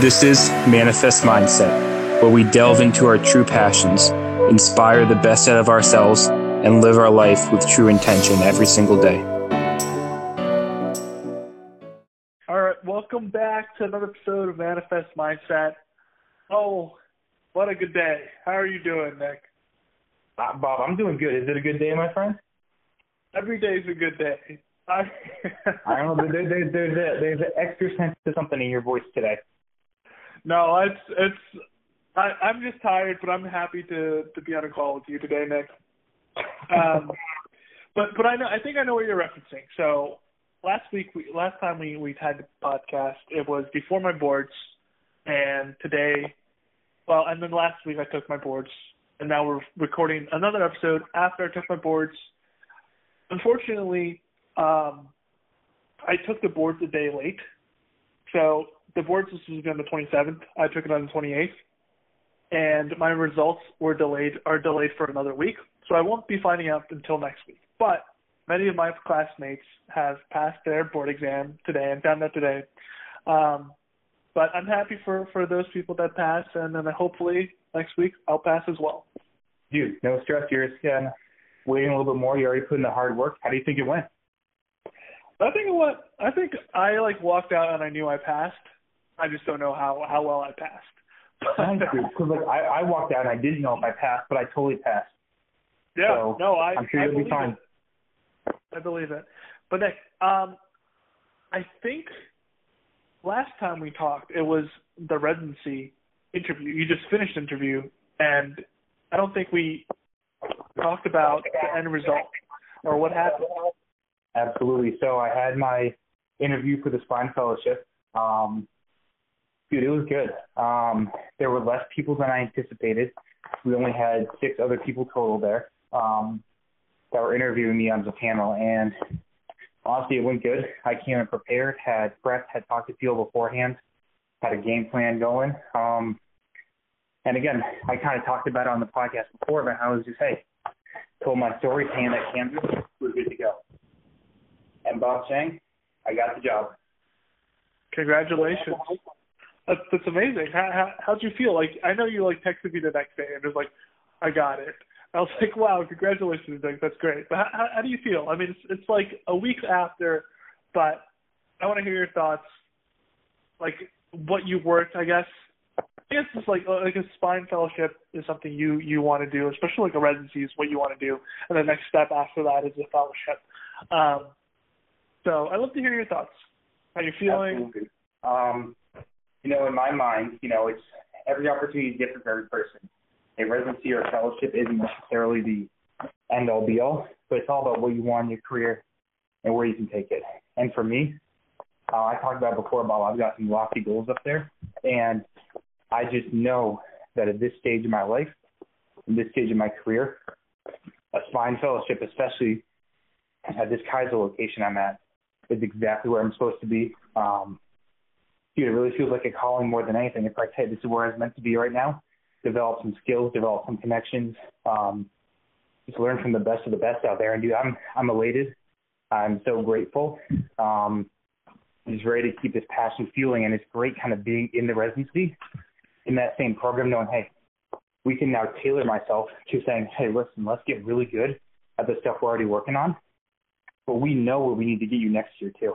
This is Manifest Mindset, where we delve into our true passions, inspire the best out of ourselves, and live our life with true intention every single day. All right, welcome back to another episode of Manifest Mindset. Oh, what a good day. How are you doing, Nick? Uh, Bob, I'm doing good. Is it a good day, my friend? Every day is a good day. I, I don't know. There, there, there's a there's an extra sense to something in your voice today. No, it's it's. I, I'm just tired, but I'm happy to to be on a call with you today, Nick. Um, but but I know I think I know what you're referencing. So last week, we, last time we we had the podcast, it was before my boards, and today, well, and then last week I took my boards, and now we're recording another episode after I took my boards. Unfortunately, um, I took the boards a day late, so the boards this was on the 27th. I took it on the 28th, and my results were delayed are delayed for another week. So I won't be finding out until next week. But many of my classmates have passed their board exam today and found out today. Um, but I'm happy for for those people that passed, and then hopefully next week I'll pass as well. Dude, no stress. You're uh, waiting a little bit more. You already put in the hard work. How do you think it went? I think what I think I like walked out and I knew I passed. I just don't know how how well I passed. Because like I, I walked out and I didn't know if I passed, but I totally passed. Yeah, so no, I I'm sure I you'll be fine. It. I believe it. But Nick, um, I think last time we talked, it was the residency interview. You just finished interview, and I don't think we talked about the end result or what happened. Absolutely. So I had my interview for the spine fellowship. Um, dude, it was good. Um, there were less people than I anticipated. We only had six other people total there um, that were interviewing me on the panel, and honestly, it went good. I came in prepared, had prep, had talked to people beforehand, had a game plan going. Um, and again, I kind of talked about it on the podcast before, but I was just, hey, told my story, saying that Kansas we're good to go and Bob Chang, I got the job. Congratulations. That's that's amazing. How, how how'd you feel? Like I know you like texted me the next day and was like, I got it. I was like, wow, congratulations, like, That's great. But how, how do you feel? I mean, it's it's like a week after, but I want to hear your thoughts. Like what you worked, I guess. I guess it's like like a spine fellowship is something you you want to do, especially like a residency is what you want to do, and the next step after that is a fellowship. Um, so I'd love to hear your thoughts. How you feeling? Absolutely. Um, you know, in my mind, you know, it's every opportunity is different for every person. A residency or a fellowship isn't necessarily the end all be all, but it's all about what you want in your career and where you can take it. And for me, uh, I talked about before about I've got some lofty goals up there, and I just know that at this stage of my life, in this stage of my career, a spine fellowship, especially at this Kaiser location I'm at, is exactly where I'm supposed to be. Um, dude, it really feels like a calling more than anything. It's like, hey, this is where I was meant to be right now. Develop some skills, develop some connections, um, just learn from the best of the best out there. And dude, I'm I'm elated. I'm so grateful. Um, just ready to keep this passion fueling, and it's great kind of being in the residency in that same program, knowing, hey, we can now tailor myself to saying, hey, listen, let's get really good at the stuff we're already working on but we know where we need to get you next year too.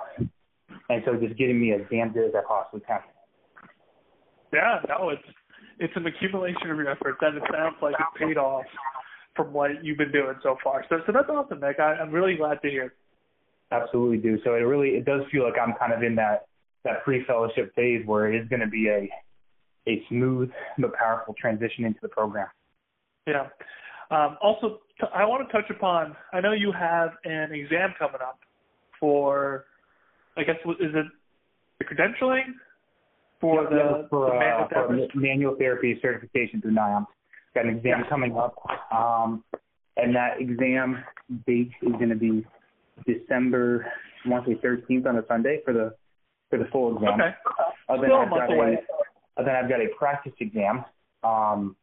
And so just getting me as damn good as I possibly can. Yeah, no, it's it's an accumulation of your efforts, and it sounds like it paid off from what you've been doing so far. So, so that's awesome, Nick. I, I'm really glad to hear. Absolutely do. So it really it does feel like I'm kind of in that that pre-fellowship phase where it is going to be a a smooth but powerful transition into the program. Yeah. Um, also, t- I want to touch upon. I know you have an exam coming up for. I guess is it the credentialing for yeah, the, yeah, for, the uh, manual, for manual therapy certification through NIOM. Got an exam yeah. coming up, um, and that exam date is going to be December, I want to say 13th on a Sunday for the for the full exam. Okay. Uh, then Still a I've got away. A, then I've got a practice exam. Um,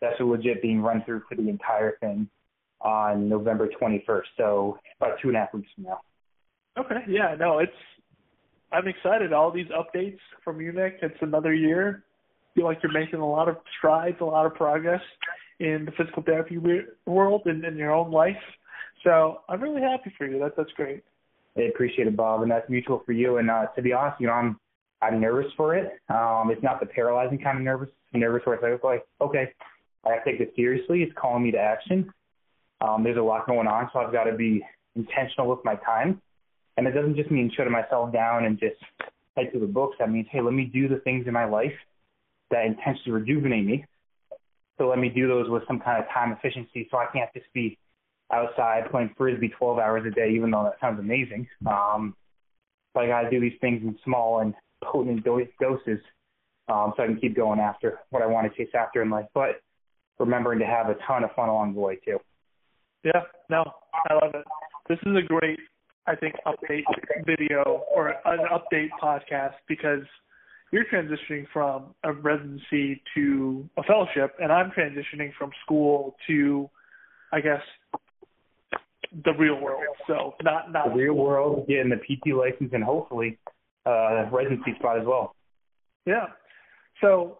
that's legit being run through for the entire thing on November 21st. So about two and a half weeks from now. Okay. Yeah. No, it's I'm excited. All these updates from you, Nick. It's another year. I feel like you're making a lot of strides, a lot of progress in the physical therapy world and in your own life. So I'm really happy for you. That that's great. I appreciate it, Bob, and that's mutual for you. And uh, to be honest, you know, I'm I'm nervous for it. Um, it's not the paralyzing kind of nervous. nervous where it's like, okay, I have to take this seriously. It's calling me to action. Um, there's a lot going on, so I've got to be intentional with my time. And it doesn't just mean shutting myself down and just head to the books. That means, hey, let me do the things in my life that intentionally rejuvenate me. So let me do those with some kind of time efficiency so I can't just be outside playing frisbee 12 hours a day, even though that sounds amazing. Um, but I got to do these things in small and potent doses um, so I can keep going after what I want to chase after in life. But remembering to have a ton of fun along the way too. Yeah, no, I love it. This is a great, I think, update video or an update podcast because you're transitioning from a residency to a fellowship, and I'm transitioning from school to, I guess, the real world. So not not the real school. world, getting the PT license, and hopefully uh, residency spot as well. Yeah. So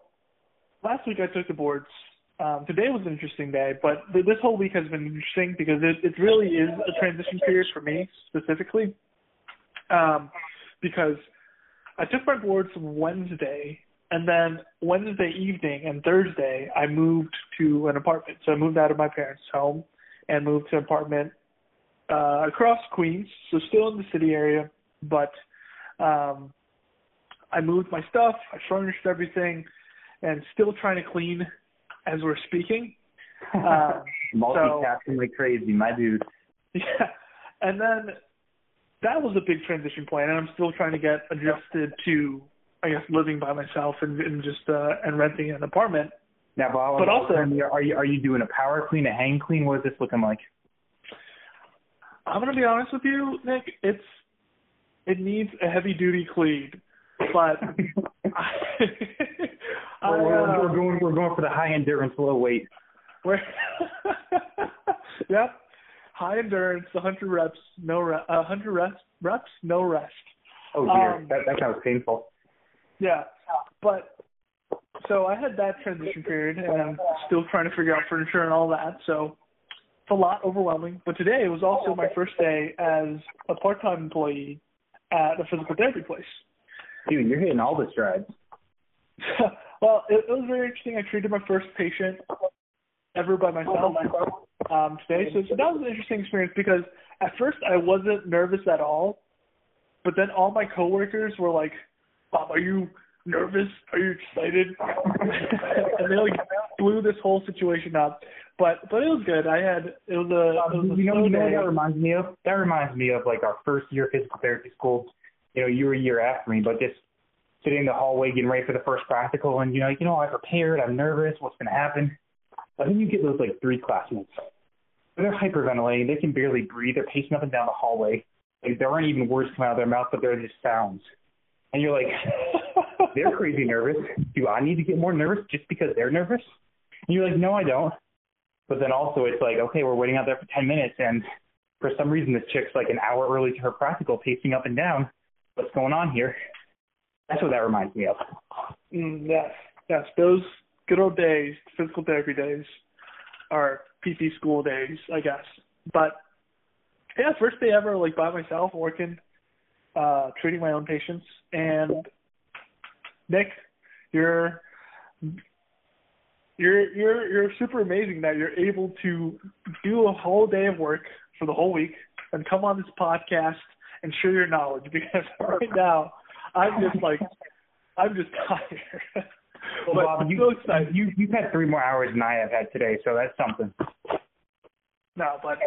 last week I took the boards um, today was an interesting day, but th- this whole week has been interesting because it, it really is a transition period for me specifically. Um, because I took my boards Wednesday, and then Wednesday evening and Thursday I moved to an apartment. So I moved out of my parents' home and moved to an apartment uh, across Queens, so still in the city area, but um, I moved my stuff, I furnished everything, and still trying to clean as we're speaking. Um, Multitasking so, like crazy, my dude. Yeah, and then that was a big transition plan, and I'm still trying to get adjusted to, I guess, living by myself and, and just uh, and renting an apartment. Now, Bob, but also, are you are you doing a power clean, a hang clean? What is this looking like? I'm gonna be honest with you, Nick. It's it needs a heavy duty clean, but I, we're, uh, we're going we're going for the high endurance, low weight. We're yep, high endurance, 100 reps, no re- uh, 100 reps, reps, no rest. Oh dear, um, that that sounds painful. Yeah, but so I had that transition period, and I'm still trying to figure out furniture and all that. So it's a lot overwhelming. But today was also my first day as a part-time employee at a physical therapy place. Dude, you're hitting all the strides. Well, it, it was very interesting. I treated my first patient ever by myself um, today, so, so that was an interesting experience because at first I wasn't nervous at all, but then all my coworkers were like, "Bob, are you nervous? Are you excited?" and they like blew this whole situation up. But but it was good. I had it was a, it was a you know you know what that reminds me of that reminds me of like our first year physical therapy school. You know, you were a year after me, but just sitting in the hallway getting ready for the first practical and you know, you know, I'm prepared, I'm nervous, what's gonna happen. But then you get those like three classmates. They're hyperventilating, they can barely breathe, they're pacing up and down the hallway. Like there aren't even words coming out of their mouth, but they're just sounds. And you're like, they're crazy nervous. Do I need to get more nervous just because they're nervous? And you're like, no, I don't. But then also it's like, okay, we're waiting out there for 10 minutes, and for some reason this chick's like an hour early to her practical, pacing up and down. What's going on here? That's what that reminds me of. Mm, yes, yes, those good old days, physical therapy days, are PT school days, I guess. But yeah, first day ever, like by myself, working, uh, treating my own patients. And Nick, you're you're you're you're super amazing that you're able to do a whole day of work for the whole week and come on this podcast and share your knowledge because right now I'm just like, I'm just tired. Well, but Bob, you, so excited. You you've had three more hours than I have had today, so that's something. No, but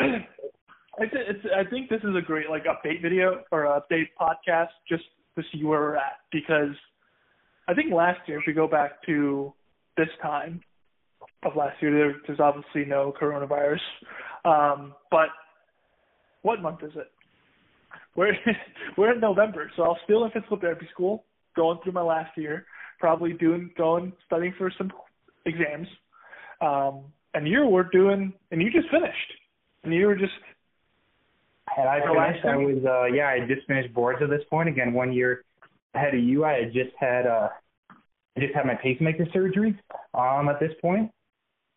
it's, it's I think this is a great like update video or update podcast just to see where we're at because I think last year if we go back to this time of last year there, there's obviously no coronavirus, um, but what month is it? We're we're in November, so I'll still in physical therapy school, going through my last year, probably doing going studying for some exams. Um, and you were doing, and you just finished, and you were just And I finished. I was uh yeah, I just finished boards at this point. Again, one year ahead of you. I had just had uh I just had my pacemaker surgery um at this point.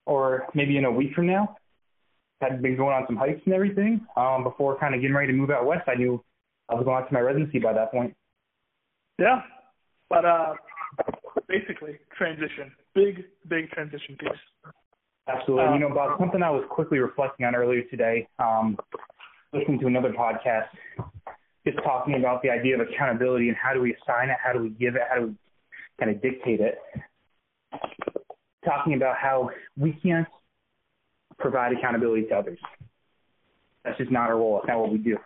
Or maybe in a week from now. Had been going on some hikes and everything. Um before kind of getting ready to move out west I knew I was going out to my residency by that point. Yeah. But uh basically transition. Big, big transition piece. Absolutely. Um, you know, Bob, something I was quickly reflecting on earlier today, um, listening to another podcast, just talking about the idea of accountability and how do we assign it, how do we give it, how do we kind of dictate it. Talking about how we can't provide accountability to others. That's just not our role. That's not what we do.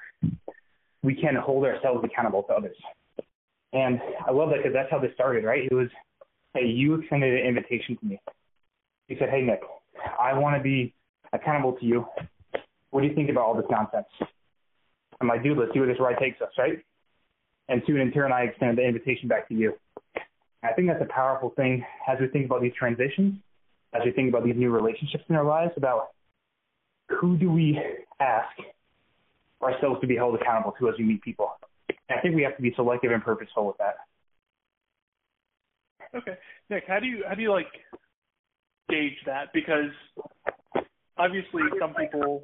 We can hold ourselves accountable to others. And I love that because that's how this started, right? It was, hey, you extended an invitation to me. You said, hey, Nick, I want to be accountable to you. What do you think about all this nonsense? I'm like, dude, let's see where this ride takes us, right? And soon in turn, I extended the invitation back to you. I think that's a powerful thing as we think about these transitions, as we think about these new relationships in our lives, about who do we ask ourselves to be held accountable to as we meet people. I think we have to be selective and purposeful with that. Okay, Nick, how do you how do you like gauge that? Because obviously some people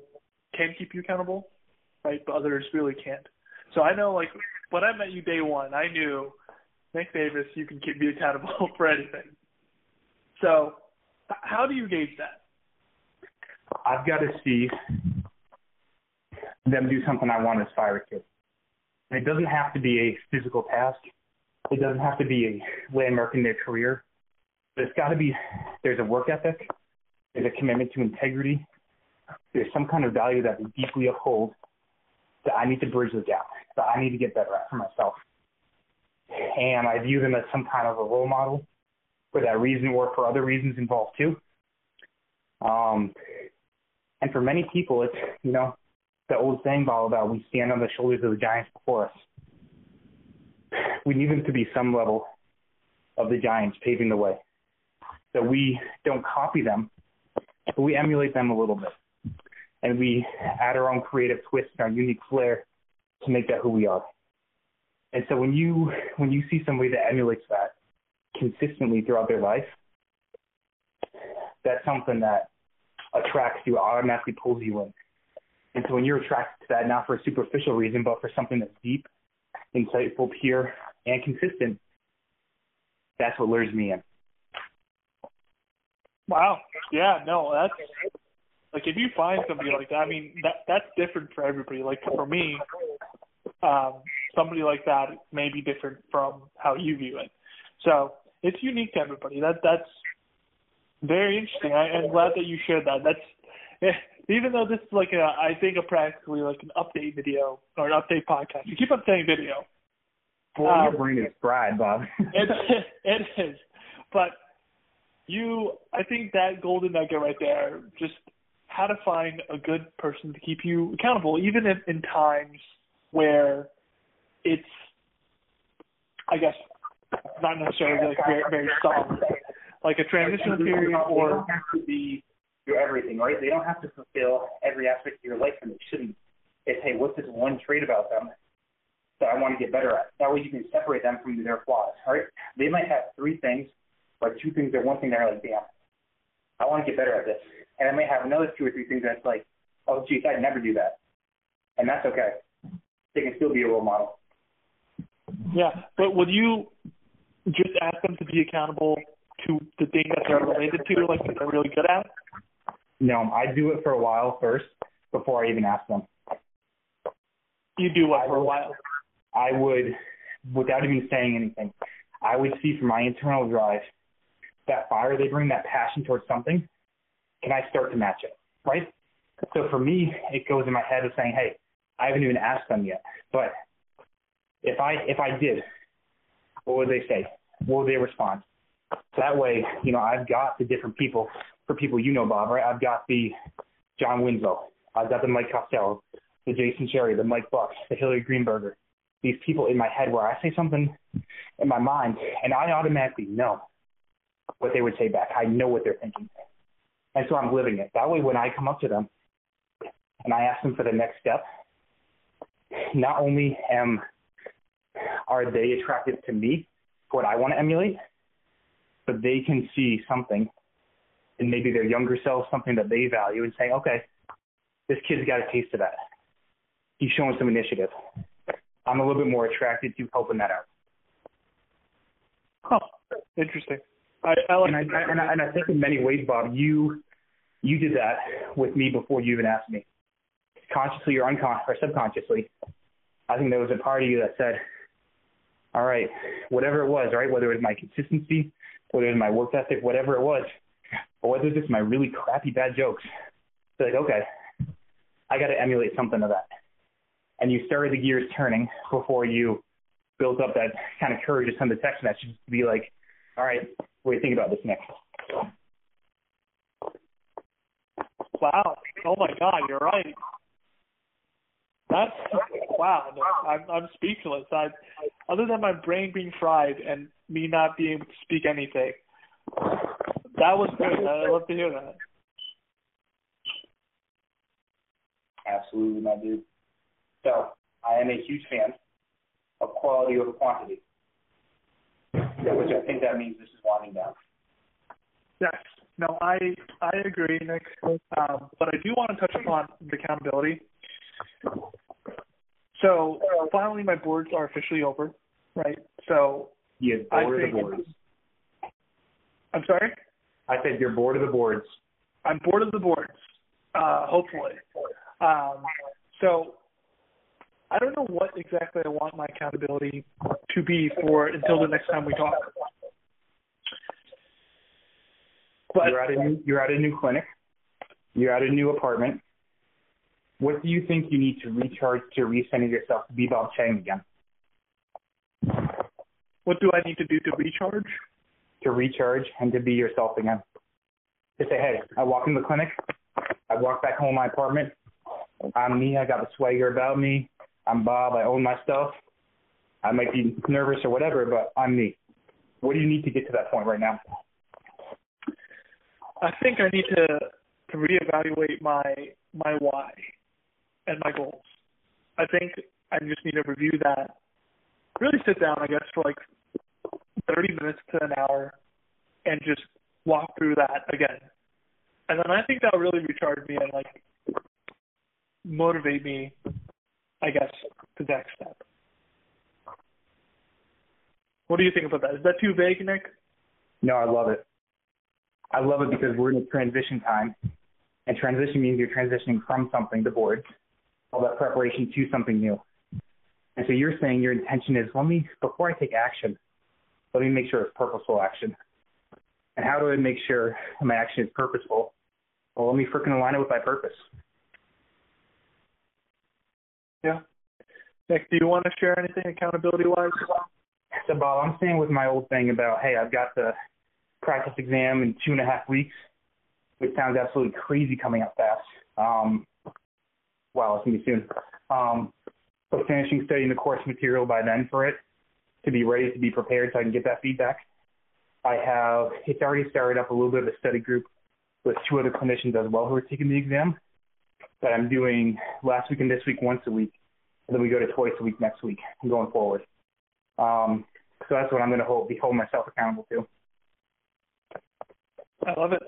can keep you accountable, right? But others really can't. So I know, like when I met you day one, I knew Nick Davis, you can keep me accountable for anything. So how do you gauge that? I've got to see them do something I want to aspire to. And it doesn't have to be a physical task. It doesn't have to be a landmark in their career. But it's got to be there's a work ethic, there's a commitment to integrity, there's some kind of value that they deeply uphold that I need to bridge the gap, that I need to get better at for myself. And I view them as some kind of a role model for that reason or for other reasons involved too. Um, and for many people, it's, you know, the old saying about we stand on the shoulders of the giants before us. We need them to be some level of the giants paving the way. So we don't copy them, but we emulate them a little bit. And we add our own creative twist and our unique flair to make that who we are. And so when you when you see somebody that emulates that consistently throughout their life, that's something that attracts you, automatically pulls you in. And so when you're attracted to that, not for a superficial reason, but for something that's deep, insightful, pure, and consistent, that's what lures me in. Wow. Yeah, no, that's like if you find somebody like that, I mean that that's different for everybody. Like for me, um, somebody like that may be different from how you view it. So it's unique to everybody. That that's very interesting. I, I'm glad that you shared that. That's eh, even though this is like a, I think a practically like an update video or an update podcast. You keep on saying video. Boy, um, your brain is fried, Bob. it, it is, but you, I think that golden nugget right there, just how to find a good person to keep you accountable, even in, in times where it's, I guess, not necessarily like very, very solid, like a transitional period or have to be your everything, right? They don't have to fulfill every aspect of your life, and they shouldn't. It's hey, what's this one trait about them that I want to get better at? That way, you can separate them from their flaws, right? They might have three things, or two things, or one thing. They're like, damn, I want to get better at this, and I may have another two or three things that's like, oh, geez, I'd never do that, and that's okay. They can still be a role model. Yeah, but would you just ask them to be accountable to the thing that they're related to, like that they're really good at? No, I do it for a while first before I even ask them. You do what for a while? I would, without even saying anything, I would see from my internal drive that fire they bring, that passion towards something. Can I start to match it? Right? So for me, it goes in my head of saying, hey, I haven't even asked them yet. But if I if I did, what would they say? What would they respond? So that way, you know, I've got the different people for people you know, Bob, right? I've got the John Winslow, I've got the Mike Costello, the Jason Cherry, the Mike Buck, the Hillary Greenberger. These people in my head where I say something in my mind and I automatically know what they would say back. I know what they're thinking. And so I'm living it. That way when I come up to them and I ask them for the next step, not only am are they attractive to me, for what I want to emulate, but they can see something in maybe their younger self, something that they value, and say, okay, this kid's got a taste of that. He's showing some initiative. I'm a little bit more attracted to helping that out. Huh. Interesting. I, I like and I, I, and I and I think in many ways, Bob, you you did that with me before you even asked me, consciously or unconsciously or subconsciously. I think there was a part of you that said, "All right, whatever it was, right? Whether it was my consistency, whether it was my work ethic, whatever it was, or whether it's just my really crappy bad jokes." So like, okay, I got to emulate something of that. And you started the gears turning before you built up that kind of courage to send the text message to be like, all right, what do you think about this next? Wow. Oh my God, you're right. That's wow. I'm I'm speechless. I, other than my brain being fried and me not being able to speak anything, that was great. I love to hear that. Absolutely, my dude. So I am a huge fan of quality over quantity, which I think that means this is winding down. Yes. No, I I agree, Nick. Um, but I do want to touch upon the accountability. So finally, my boards are officially over, right? So yeah, I of the boards. I'm sorry. I said you're bored of the boards. I'm bored of the boards. Uh, hopefully. Um, so I don't know what exactly I want my accountability to be for until the next time we talk. But you're at a new you're at a new clinic. You're at a new apartment. What do you think you need to recharge to recenter yourself to be Bob Chang again? What do I need to do to recharge? To recharge and to be yourself again. To say, hey, I walk in the clinic, I walk back home to my apartment, I'm me, I got the swagger about me, I'm Bob, I own my stuff. I might be nervous or whatever, but I'm me. What do you need to get to that point right now? I think I need to to reevaluate my my why and my goals. I think I just need to review that. Really sit down, I guess, for like 30 minutes to an hour and just walk through that again. And then I think that'll really recharge me and like motivate me, I guess, to the next step. What do you think about that? Is that too vague, Nick? No, I love it. I love it because we're in a transition time, and transition means you're transitioning from something, to boards, all that preparation to something new. And so you're saying your intention is, let me, before I take action, let me make sure it's purposeful action. And how do I make sure my action is purposeful? Well, let me freaking align it with my purpose. Yeah. Nick, do you want to share anything accountability wise? So, Bob, I'm staying with my old thing about, hey, I've got the practice exam in two and a half weeks, which sounds absolutely crazy coming up fast. Um, wow, it's to be soon. Um, but finishing studying the course material by then for it to be ready to be prepared so I can get that feedback. I have, it's already started up a little bit of a study group with two other clinicians as well who are taking the exam that I'm doing last week and this week once a week. And then we go to twice a week next week going forward. Um, so that's what I'm going to hold, be holding myself accountable to. I love it.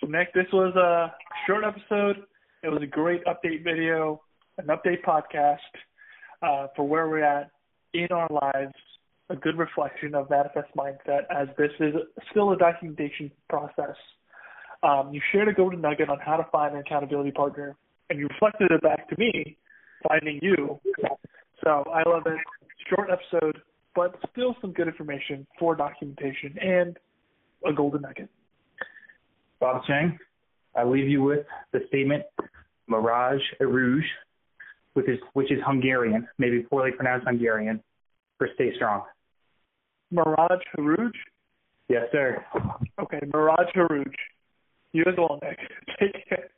So Nick, this was a short episode. It was a great update video, an update podcast uh, for where we're at in our lives, a good reflection of manifest mindset as this is still a documentation process. Um, you shared a golden nugget on how to find an accountability partner, and you reflected it back to me, finding you. So I love it. Short episode, but still some good information for documentation and a golden nugget. Bob Chang, I leave you with the statement Mirage Rouge, which is, which is Hungarian, maybe poorly pronounced Hungarian, for stay strong. Mirage Harouge? Yes, sir. Okay, Mirage Harouge. You as well, Nick. Take care.